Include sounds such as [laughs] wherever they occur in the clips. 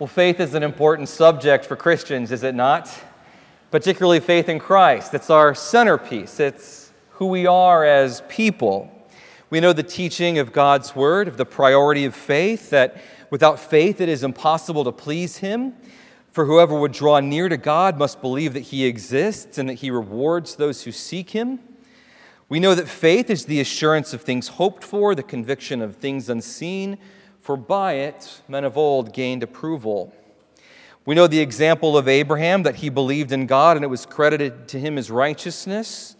Well, faith is an important subject for Christians, is it not? Particularly faith in Christ. It's our centerpiece, it's who we are as people. We know the teaching of God's Word, of the priority of faith, that without faith it is impossible to please Him. For whoever would draw near to God must believe that He exists and that He rewards those who seek Him. We know that faith is the assurance of things hoped for, the conviction of things unseen for by it men of old gained approval. We know the example of Abraham that he believed in God and it was credited to him as righteousness.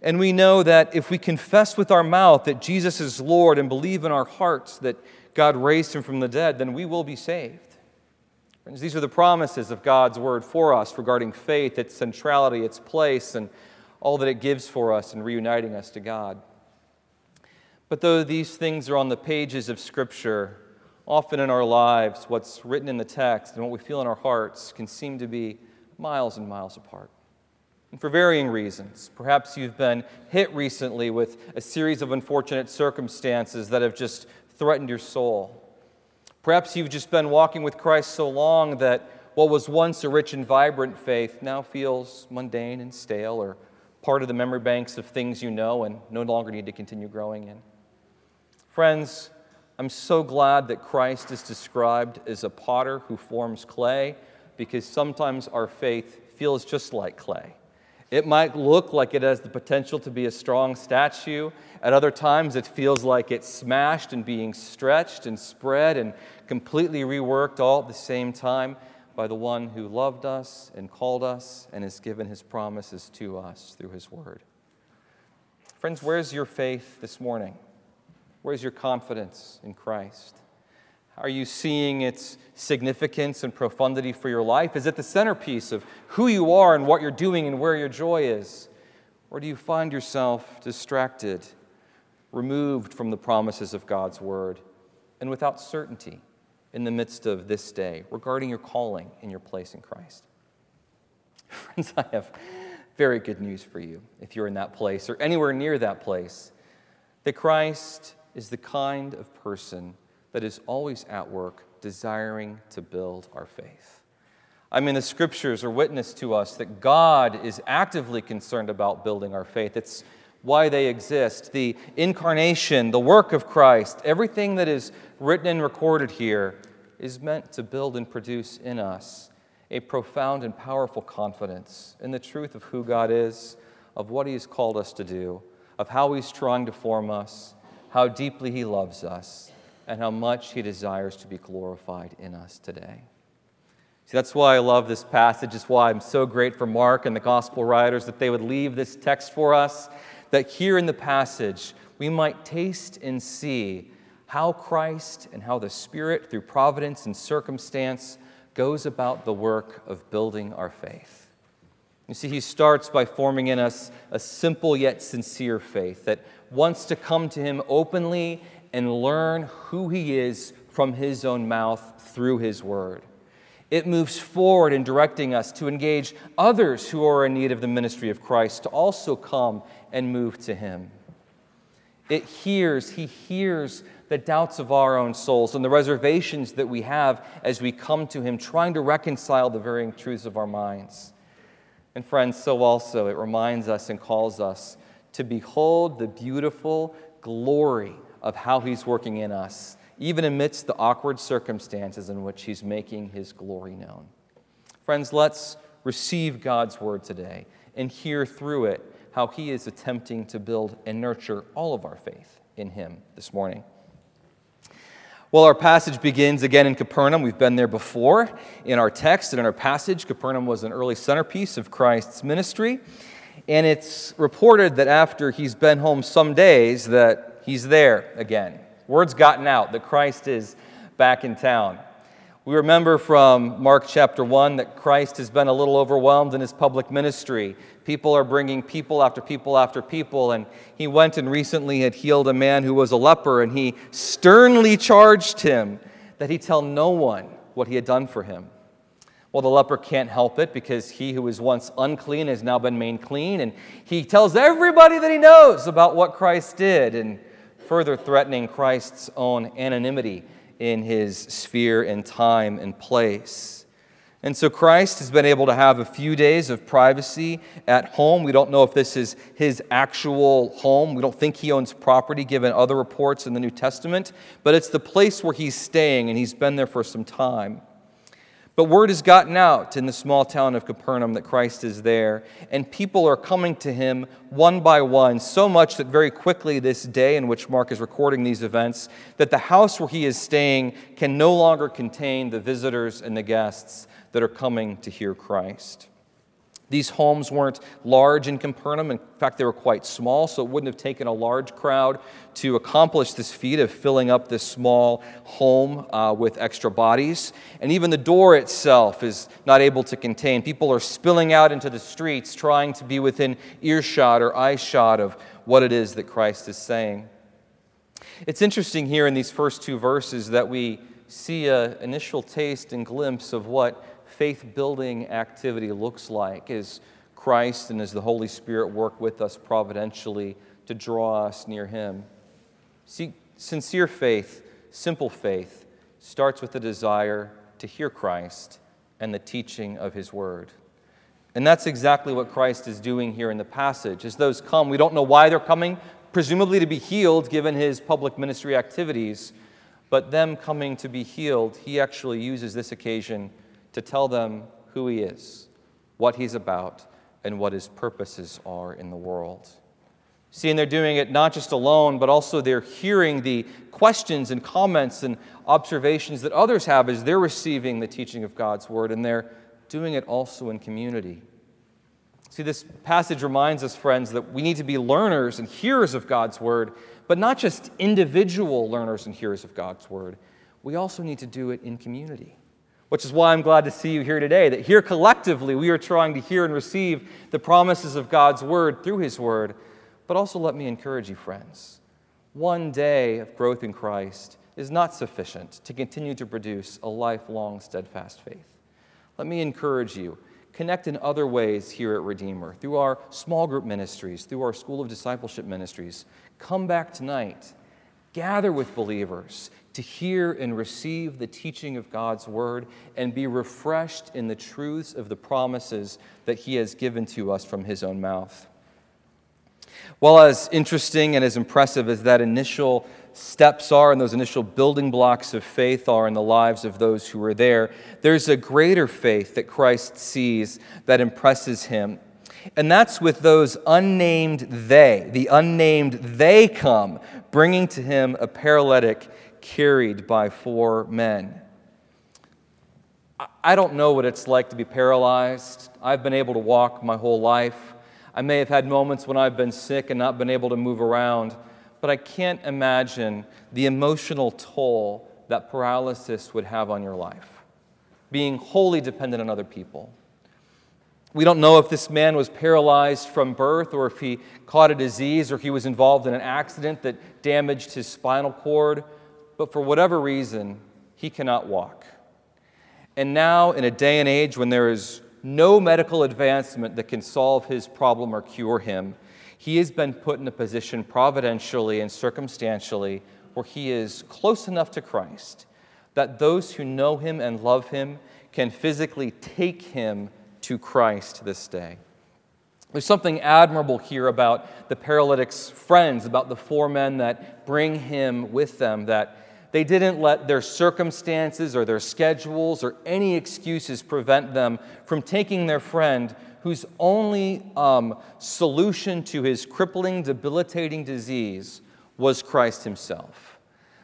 And we know that if we confess with our mouth that Jesus is Lord and believe in our hearts that God raised him from the dead, then we will be saved. Friends, these are the promises of God's word for us regarding faith, its centrality, its place, and all that it gives for us in reuniting us to God. But though these things are on the pages of Scripture, often in our lives, what's written in the text and what we feel in our hearts can seem to be miles and miles apart. And for varying reasons. Perhaps you've been hit recently with a series of unfortunate circumstances that have just threatened your soul. Perhaps you've just been walking with Christ so long that what was once a rich and vibrant faith now feels mundane and stale or part of the memory banks of things you know and no longer need to continue growing in. Friends, I'm so glad that Christ is described as a potter who forms clay because sometimes our faith feels just like clay. It might look like it has the potential to be a strong statue. At other times, it feels like it's smashed and being stretched and spread and completely reworked all at the same time by the one who loved us and called us and has given his promises to us through his word. Friends, where's your faith this morning? Where's your confidence in Christ? Are you seeing its significance and profundity for your life? Is it the centerpiece of who you are and what you're doing and where your joy is? Or do you find yourself distracted, removed from the promises of God's word, and without certainty in the midst of this day regarding your calling and your place in Christ? [laughs] Friends, I have very good news for you if you're in that place or anywhere near that place that Christ is the kind of person that is always at work desiring to build our faith. I mean, the scriptures are witness to us that God is actively concerned about building our faith. It's why they exist. The incarnation, the work of Christ, everything that is written and recorded here is meant to build and produce in us a profound and powerful confidence in the truth of who God is, of what He has called us to do, of how He's trying to form us, how deeply He loves us, and how much He desires to be glorified in us today. See, that's why I love this passage. It's why I'm so great for Mark and the gospel writers that they would leave this text for us, that here in the passage we might taste and see how Christ and how the Spirit, through providence and circumstance, goes about the work of building our faith. You see, he starts by forming in us a simple yet sincere faith that wants to come to him openly and learn who he is from his own mouth through his word. It moves forward in directing us to engage others who are in need of the ministry of Christ to also come and move to him. It hears, he hears the doubts of our own souls and the reservations that we have as we come to him, trying to reconcile the varying truths of our minds. And friends, so also it reminds us and calls us to behold the beautiful glory of how He's working in us, even amidst the awkward circumstances in which He's making His glory known. Friends, let's receive God's word today and hear through it how He is attempting to build and nurture all of our faith in Him this morning. Well, our passage begins again in Capernaum. We've been there before in our text and in our passage. Capernaum was an early centerpiece of Christ's ministry. And it's reported that after he's been home some days that he's there again. Word's gotten out that Christ is back in town. We remember from Mark chapter 1 that Christ has been a little overwhelmed in his public ministry. People are bringing people after people after people, and he went and recently had healed a man who was a leper, and he sternly charged him that he tell no one what he had done for him. Well, the leper can't help it because he who was once unclean has now been made clean. And he tells everybody that he knows about what Christ did, and further threatening Christ's own anonymity in his sphere and time and place. And so Christ has been able to have a few days of privacy at home. We don't know if this is his actual home. We don't think he owns property given other reports in the New Testament, but it's the place where he's staying and he's been there for some time. But word has gotten out in the small town of Capernaum that Christ is there, and people are coming to him one by one, so much that very quickly this day in which Mark is recording these events, that the house where he is staying can no longer contain the visitors and the guests that are coming to hear Christ. These homes weren't large in Capernaum. In fact, they were quite small, so it wouldn't have taken a large crowd to accomplish this feat of filling up this small home uh, with extra bodies. And even the door itself is not able to contain. People are spilling out into the streets trying to be within earshot or eyeshot of what it is that Christ is saying. It's interesting here in these first two verses that we see an initial taste and glimpse of what faith building activity looks like as Christ and as the Holy Spirit work with us providentially to draw us near Him. See, sincere faith, simple faith, starts with the desire to hear Christ and the teaching of His Word. And that's exactly what Christ is doing here in the passage. As those come, we don't know why they're coming, presumably to be healed given his public ministry activities, but them coming to be healed, he actually uses this occasion to tell them who he is, what he's about, and what his purposes are in the world. See, and they're doing it not just alone, but also they're hearing the questions and comments and observations that others have as they're receiving the teaching of God's word, and they're doing it also in community. See, this passage reminds us, friends, that we need to be learners and hearers of God's word, but not just individual learners and hearers of God's word. We also need to do it in community which is why I'm glad to see you here today. That here collectively we are trying to hear and receive the promises of God's word through his word. But also let me encourage you, friends. One day of growth in Christ is not sufficient to continue to produce a lifelong steadfast faith. Let me encourage you. Connect in other ways here at Redeemer, through our small group ministries, through our School of Discipleship ministries. Come back tonight. Gather with believers to hear and receive the teaching of God's word and be refreshed in the truths of the promises that He has given to us from His own mouth. Well, as interesting and as impressive as that initial steps are and those initial building blocks of faith are in the lives of those who are there, there's a greater faith that Christ sees that impresses him. And that's with those unnamed they. The unnamed they come, bringing to him a paralytic carried by four men. I don't know what it's like to be paralyzed. I've been able to walk my whole life. I may have had moments when I've been sick and not been able to move around, but I can't imagine the emotional toll that paralysis would have on your life, being wholly dependent on other people. We don't know if this man was paralyzed from birth or if he caught a disease or he was involved in an accident that damaged his spinal cord but for whatever reason, he cannot walk. And now, in a day and age when there is no medical advancement that can solve his problem or cure him, he has been put in a position providentially and circumstantially where he is close enough to Christ that those who know him and love him can physically take him to Christ this day. There's something admirable here about the paralytic's friends, about the four men that bring him with them, that they didn't let their circumstances or their schedules or any excuses prevent them from taking their friend, whose only um, solution to his crippling, debilitating disease was Christ Himself.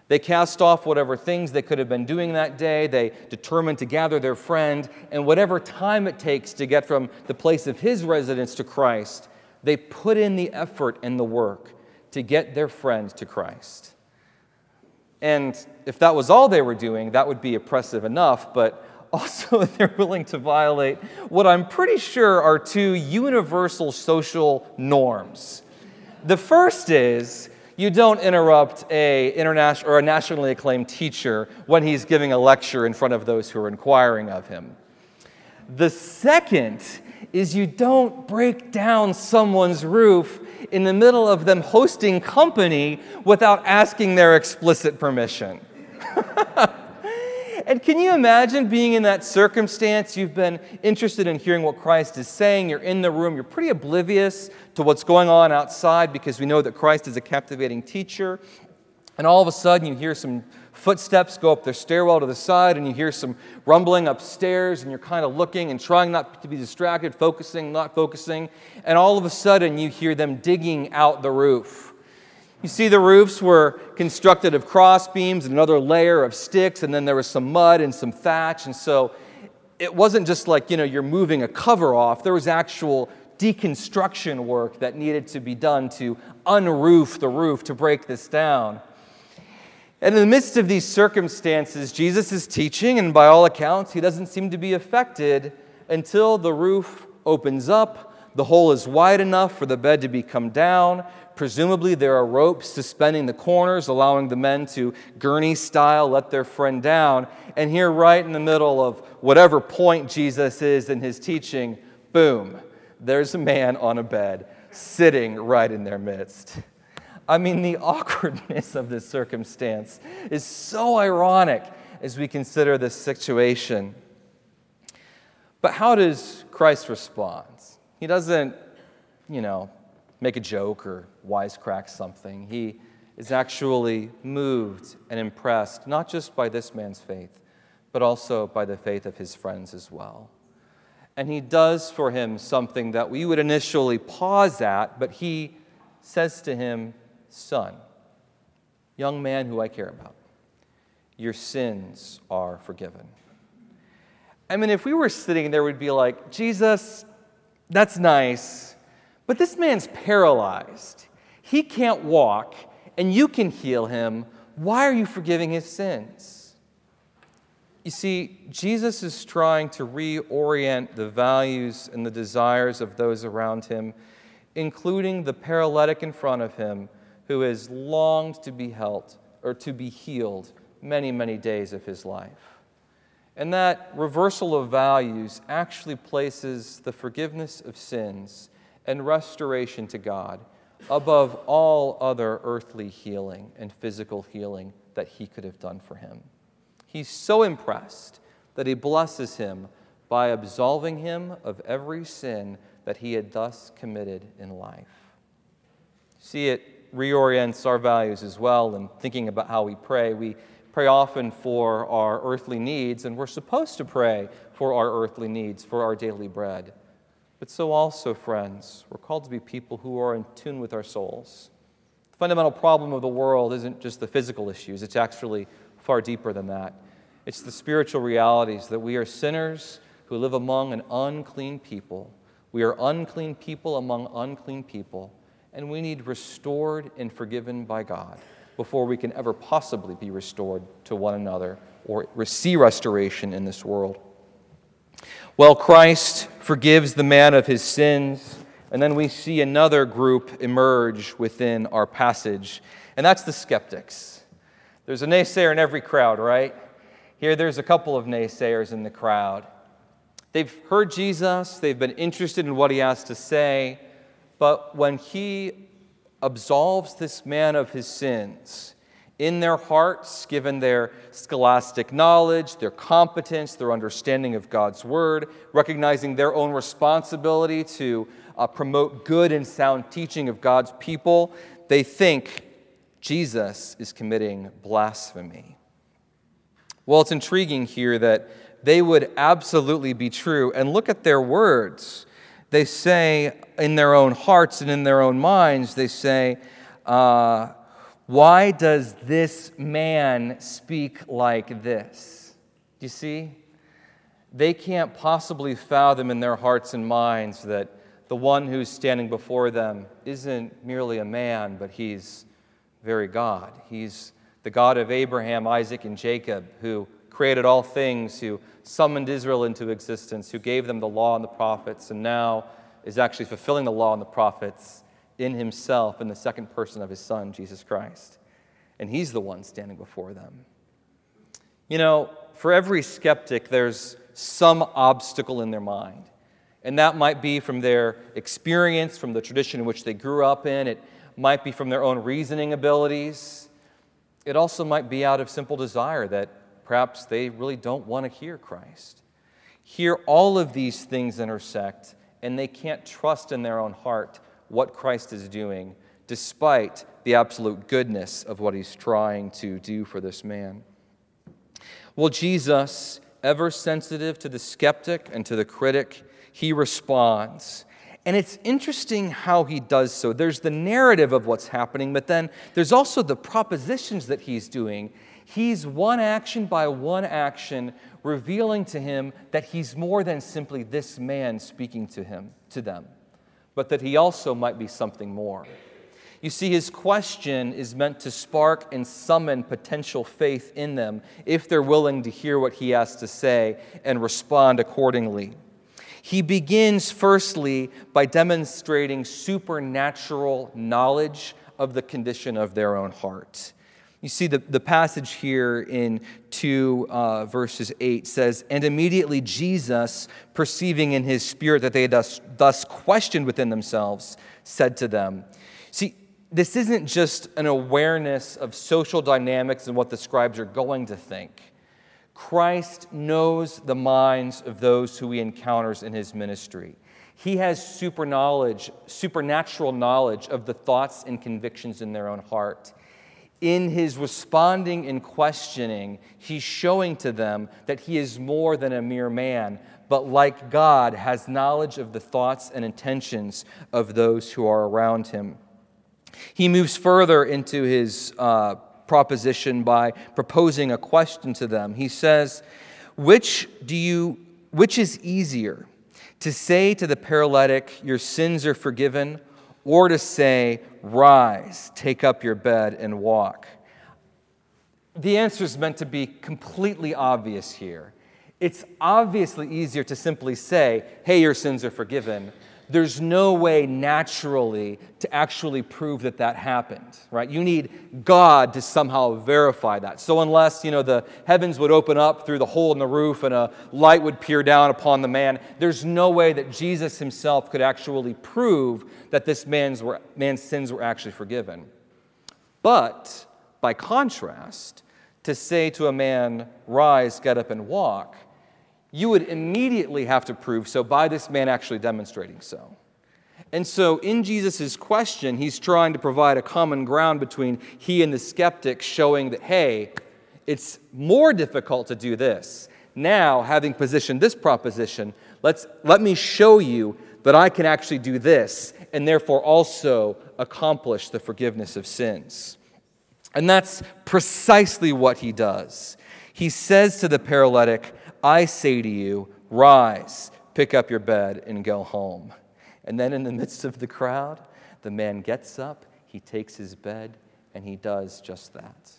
They cast off whatever things they could have been doing that day. They determined to gather their friend, and whatever time it takes to get from the place of his residence to Christ, they put in the effort and the work to get their friend to Christ. And if that was all they were doing, that would be oppressive enough, but [laughs] also [laughs] they're willing to violate what I'm pretty sure are two universal social norms. The first is you don't interrupt a international or a nationally acclaimed teacher when he's giving a lecture in front of those who are inquiring of him. The second is you don't break down someone's roof in the middle of them hosting company without asking their explicit permission. [laughs] And can you imagine being in that circumstance? You've been interested in hearing what Christ is saying. You're in the room. You're pretty oblivious to what's going on outside because we know that Christ is a captivating teacher. And all of a sudden, you hear some footsteps go up the stairwell to the side, and you hear some rumbling upstairs, and you're kind of looking and trying not to be distracted, focusing, not focusing. And all of a sudden, you hear them digging out the roof. You see, the roofs were constructed of cross beams and another layer of sticks, and then there was some mud and some thatch. And so it wasn't just like, you know, you're moving a cover off. There was actual deconstruction work that needed to be done to unroof the roof to break this down. And in the midst of these circumstances, Jesus is teaching, and by all accounts, he doesn't seem to be affected until the roof opens up. The hole is wide enough for the bed to be come down. Presumably, there are ropes suspending the corners, allowing the men to gurney style let their friend down. And here, right in the middle of whatever point Jesus is in his teaching, boom, there's a man on a bed sitting right in their midst. I mean, the [laughs] awkwardness of this circumstance is so ironic as we consider this situation. But how does Christ respond? He doesn't, you know, make a joke or wisecrack something. He is actually moved and impressed, not just by this man's faith, but also by the faith of his friends as well. And he does for him something that we would initially pause at, but he says to him, Son, young man who I care about, your sins are forgiven. I mean, if we were sitting there, we'd be like, Jesus, that's nice but this man's paralyzed. He can't walk, and you can heal him. Why are you forgiving his sins? You see, Jesus is trying to reorient the values and the desires of those around him, including the paralytic in front of him who has longed to be helped or to be healed many, many days of his life. And that reversal of values actually places the forgiveness of sins and restoration to God above all other earthly healing and physical healing that he could have done for him. He's so impressed that he blesses him by absolving him of every sin that he had thus committed in life. See, it reorients our values as well in thinking about how we pray. We pray often for our earthly needs, and we're supposed to pray for our earthly needs, for our daily bread. But so also, friends, we're called to be people who are in tune with our souls. The fundamental problem of the world isn't just the physical issues, it's actually far deeper than that. It's the spiritual realities that we are sinners who live among an unclean people. We are unclean people among unclean people, and we need restored and forgiven by God before we can ever possibly be restored to one another or see restoration in this world. Well, Christ forgives the man of his sins, and then we see another group emerge within our passage, and that's the skeptics. There's a naysayer in every crowd, right? Here, there's a couple of naysayers in the crowd. They've heard Jesus, they've been interested in what he has to say, but when he absolves this man of his sins, in their hearts, given their scholastic knowledge, their competence, their understanding of God's word, recognizing their own responsibility to uh, promote good and sound teaching of God's people, they think Jesus is committing blasphemy. Well, it's intriguing here that they would absolutely be true. And look at their words. They say in their own hearts and in their own minds, they say, uh, why does this man speak like this? Do you see? They can't possibly fathom in their hearts and minds that the one who's standing before them isn't merely a man, but he's very God. He's the God of Abraham, Isaac, and Jacob, who created all things, who summoned Israel into existence, who gave them the law and the prophets, and now is actually fulfilling the law and the prophets in himself in the second person of his Son, Jesus Christ. And he's the one standing before them. You know, for every skeptic, there's some obstacle in their mind. And that might be from their experience, from the tradition in which they grew up in. It might be from their own reasoning abilities. It also might be out of simple desire that perhaps they really don't want to hear Christ. Here all of these things intersect, and they can't trust in their own heart what Christ is doing, despite the absolute goodness of what he's trying to do for this man. Well, Jesus, ever sensitive to the skeptic and to the critic, he responds. And it's interesting how he does so. There's the narrative of what's happening, but then there's also the propositions that he's doing. He's one action by one action revealing to him that he's more than simply this man speaking to him to them, but that he also might be something more. You see, his question is meant to spark and summon potential faith in them if they're willing to hear what he has to say and respond accordingly. He begins, firstly, by demonstrating supernatural knowledge of the condition of their own heart. You see, the, the passage here in 2 uh, verses 8 says, And immediately Jesus, perceiving in his spirit that they had thus, thus questioned within themselves, said to them, See, this isn't just an awareness of social dynamics and what the scribes are going to think. Christ knows the minds of those who he encounters in his ministry. He has super knowledge, supernatural knowledge of the thoughts and convictions in their own heart. In his responding and questioning, he's showing to them that he is more than a mere man, but like God, has knowledge of the thoughts and intentions of those who are around him. He moves further into his uh, proposition by proposing a question to them. He says, which, do you, which is easier, to say to the paralytic, Your sins are forgiven, or to say, Rise, take up your bed, and walk? The answer is meant to be completely obvious here. It's obviously easier to simply say, Hey, your sins are forgiven, there's no way naturally to actually prove that that happened, right? You need God to somehow verify that. So unless, you know, the heavens would open up through the hole in the roof and a light would peer down upon the man, there's no way that Jesus himself could actually prove that this man's, were, man's sins were actually forgiven. But by contrast, to say to a man, rise, get up, and walk, you would immediately have to prove so by this man actually demonstrating so. And so, in Jesus' question, he's trying to provide a common ground between he and the skeptic, showing that, hey, it's more difficult to do this. Now, having positioned this proposition, let's, let me show you that I can actually do this and therefore also accomplish the forgiveness of sins. And that's precisely what he does. He says to the paralytic, I say to you, rise, pick up your bed, and go home. And then in the [laughs] midst of the crowd, the man gets up, he takes his bed, and he does just that.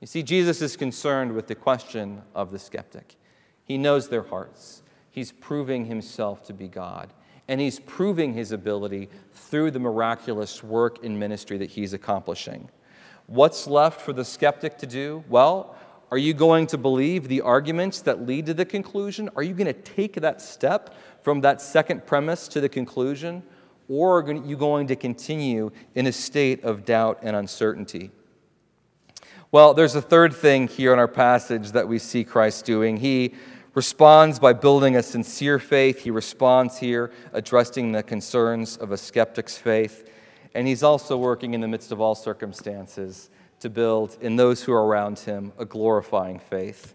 You see, Jesus is concerned with the question of the skeptic. He knows their hearts. He's proving himself to be God, and he's proving his ability through the miraculous work in ministry that he's accomplishing. What's left for the skeptic to do? Well, are you going to believe the arguments that lead to the conclusion? Are you going to take that step from that second premise to the conclusion? Or are you going to continue in a state of doubt and uncertainty? Well, there's a third thing here in our passage that we see Christ doing. He responds by building a sincere faith. He responds here, addressing the concerns of a skeptic's faith. And he's also working in the midst of all circumstances to build in those who are around him a glorifying faith.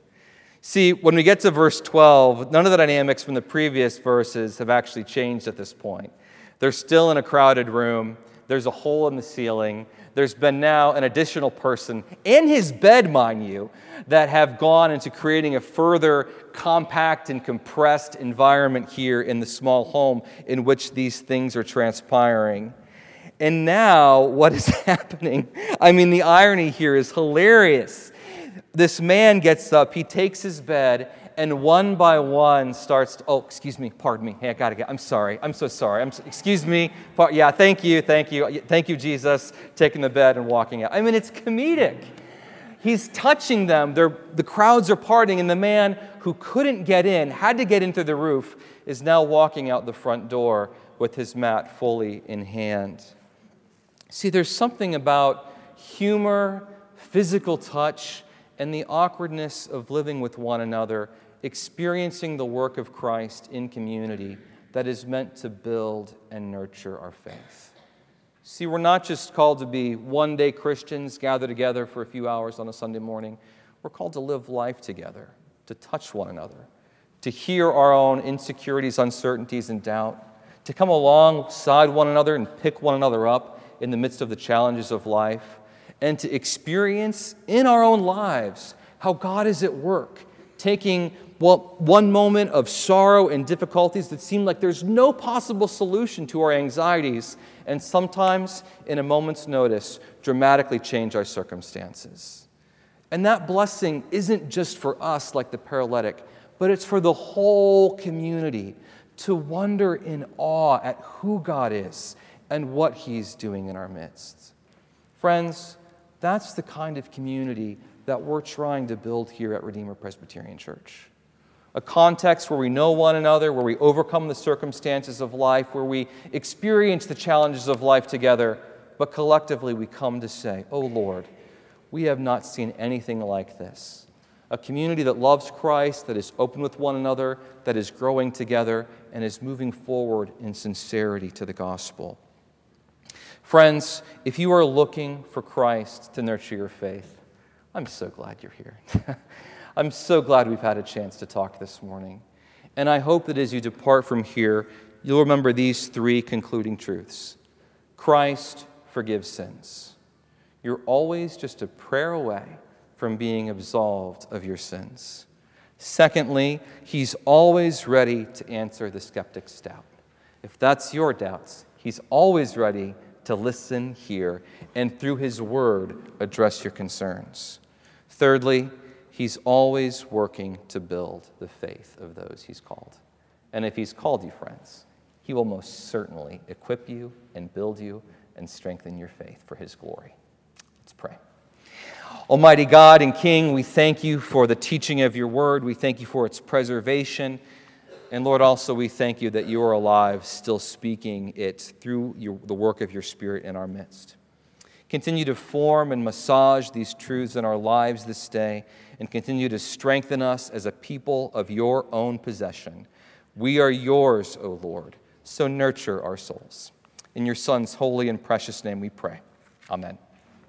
See, when we get to verse 12, none of the dynamics from the previous verses have actually changed at this point. They're still in a crowded room, there's a hole in the ceiling. There's been now an additional person in his bed, mind you, that have gone into creating a further compact and compressed environment here in the small home in which these things are transpiring. And now, what is [laughs] happening? I mean, the irony here is hilarious. This man gets up, he takes his bed, and one by one starts to, oh, excuse me, pardon me. Hey, I gotta get, I'm sorry. I'm so sorry. I'm so, excuse me. Yeah, thank you, thank you. Thank you, Jesus, taking the bed and walking out. I mean, it's comedic. He's touching them. They're, the crowds are parting, and the man who couldn't get in, had to get into the roof, is now walking out the front door with his mat fully in hand. See, there's something about humor, physical touch, and the awkwardness of living with one another, experiencing the work of Christ in community that is meant to build and nurture our faith. See, we're not just called to be one day Christians, gather together for a few hours on a Sunday morning. We're called to live life together, to touch one another, to hear our own insecurities, uncertainties, and doubt, to come alongside one another and pick one another up in the midst of the challenges of life, and to experience in our own lives how God is at work, taking well, one moment of sorrow and difficulties that seem like there's no possible solution to our anxieties, and sometimes, in a moment's notice, dramatically change our circumstances. And that blessing isn't just for us, like the paralytic, but it's for the whole community to wonder in awe at who God is and what He's doing in our midst. Friends, that's the kind of community that we're trying to build here at Redeemer Presbyterian Church. A context where we know one another, where we overcome the circumstances of life, where we experience the challenges of life together, but collectively we come to say, Oh Lord, we have not seen anything like this. A community that loves Christ, that is open with one another, that is growing together, and is moving forward in sincerity to the gospel. Friends, if you are looking for Christ to nurture your faith, I'm so glad you're here. [laughs] I'm so glad we've had a chance to talk this morning. And I hope that as you depart from here, you'll remember these three concluding truths Christ forgives sins. You're always just a prayer away from being absolved of your sins. Secondly, he's always ready to answer the skeptic's doubt. If that's your doubts, he's always ready to listen, hear, and through his word address your concerns. Thirdly, he's always working to build the faith of those he's called. And if he's called you, friends, he will most certainly equip you and build you and strengthen your faith for his glory. Let's pray. Almighty God and King, we thank you for the teaching of your word. We thank you for its preservation. And Lord, also we thank you that you are alive, still speaking it through your, the work of your Spirit in our midst. Continue to form and massage these truths in our lives this day and continue to strengthen us as a people of your own possession. We are yours, O Lord, so nurture our souls. In your Son's holy and precious name we pray. Amen.